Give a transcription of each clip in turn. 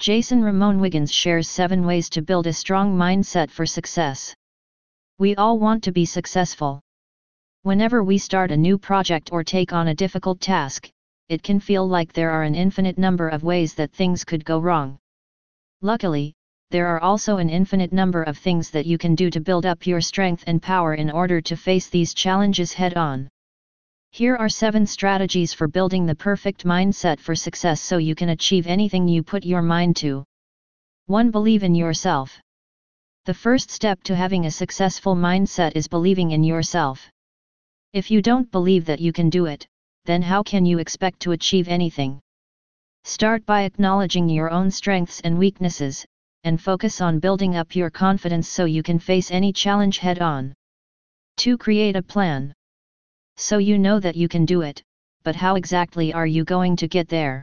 Jason Ramone Wiggins shares 7 ways to build a strong mindset for success. We all want to be successful. Whenever we start a new project or take on a difficult task, it can feel like there are an infinite number of ways that things could go wrong. Luckily, there are also an infinite number of things that you can do to build up your strength and power in order to face these challenges head on. Here are 7 strategies for building the perfect mindset for success so you can achieve anything you put your mind to. 1. Believe in yourself. The first step to having a successful mindset is believing in yourself. If you don't believe that you can do it, then how can you expect to achieve anything? Start by acknowledging your own strengths and weaknesses, and focus on building up your confidence so you can face any challenge head on. 2. Create a plan. So you know that you can do it, but how exactly are you going to get there?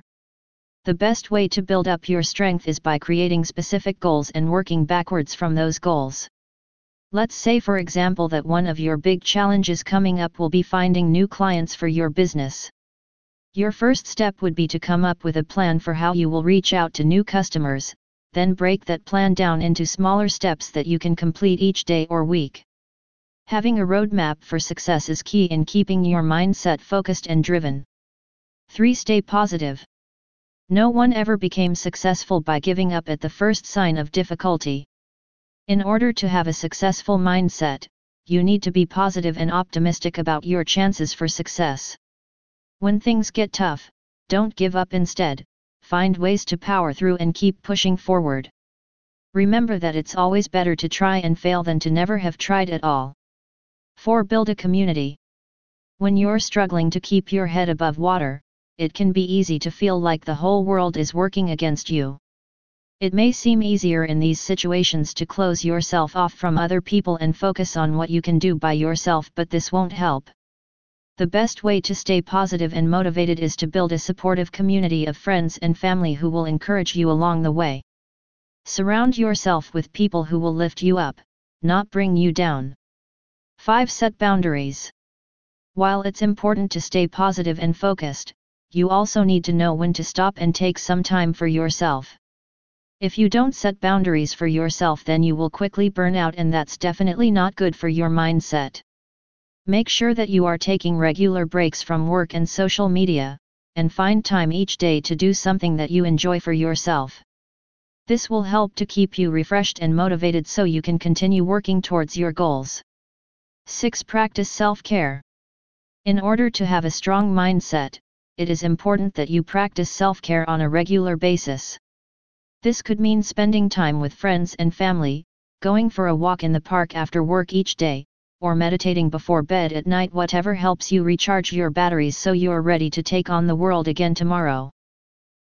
The best way to build up your strength is by creating specific goals and working backwards from those goals. Let's say for example that one of your big challenges coming up will be finding new clients for your business. Your first step would be to come up with a plan for how you will reach out to new customers, then break that plan down into smaller steps that you can complete each day or week. Having a roadmap for success is key in keeping your mindset focused and driven. 3. Stay positive. No one ever became successful by giving up at the first sign of difficulty. In order to have a successful mindset, you need to be positive and optimistic about your chances for success. When things get tough, don't give up instead, find ways to power through and keep pushing forward. Remember that it's always better to try and fail than to never have tried at all. 4. Build a community. When you're struggling to keep your head above water, it can be easy to feel like the whole world is working against you. It may seem easier in these situations to close yourself off from other people and focus on what you can do by yourself, but this won't help. The best way to stay positive and motivated is to build a supportive community of friends and family who will encourage you along the way. Surround yourself with people who will lift you up, not bring you down. 5. Set boundaries. While it's important to stay positive and focused, you also need to know when to stop and take some time for yourself. If you don't set boundaries for yourself, then you will quickly burn out, and that's definitely not good for your mindset. Make sure that you are taking regular breaks from work and social media, and find time each day to do something that you enjoy for yourself. This will help to keep you refreshed and motivated so you can continue working towards your goals. 6. Practice self care. In order to have a strong mindset, it is important that you practice self care on a regular basis. This could mean spending time with friends and family, going for a walk in the park after work each day, or meditating before bed at night, whatever helps you recharge your batteries so you're ready to take on the world again tomorrow.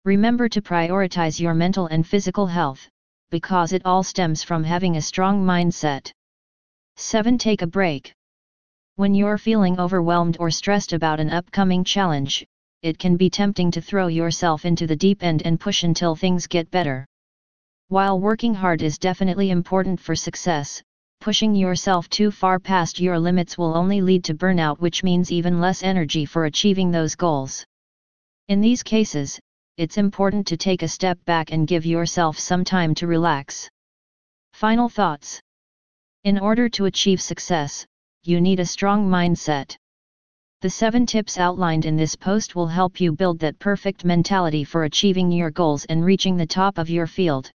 Remember to prioritize your mental and physical health, because it all stems from having a strong mindset. 7. Take a break. When you're feeling overwhelmed or stressed about an upcoming challenge, it can be tempting to throw yourself into the deep end and push until things get better. While working hard is definitely important for success, pushing yourself too far past your limits will only lead to burnout, which means even less energy for achieving those goals. In these cases, it's important to take a step back and give yourself some time to relax. Final thoughts in order to achieve success, you need a strong mindset. The 7 tips outlined in this post will help you build that perfect mentality for achieving your goals and reaching the top of your field.